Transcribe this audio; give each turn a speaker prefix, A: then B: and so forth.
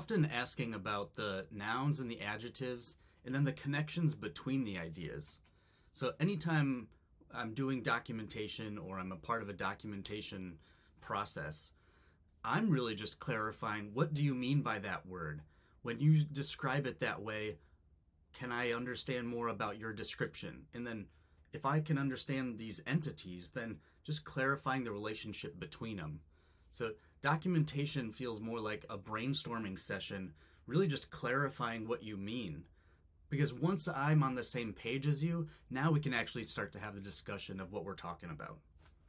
A: often asking about the nouns and the adjectives and then the connections between the ideas. So anytime I'm doing documentation or I'm a part of a documentation process, I'm really just clarifying what do you mean by that word? When you describe it that way, can I understand more about your description? And then if I can understand these entities, then just clarifying the relationship between them. So documentation feels more like a brainstorming session, really just clarifying what you mean. Because once I'm on the same page as you, now we can actually start to have the discussion of what we're talking about.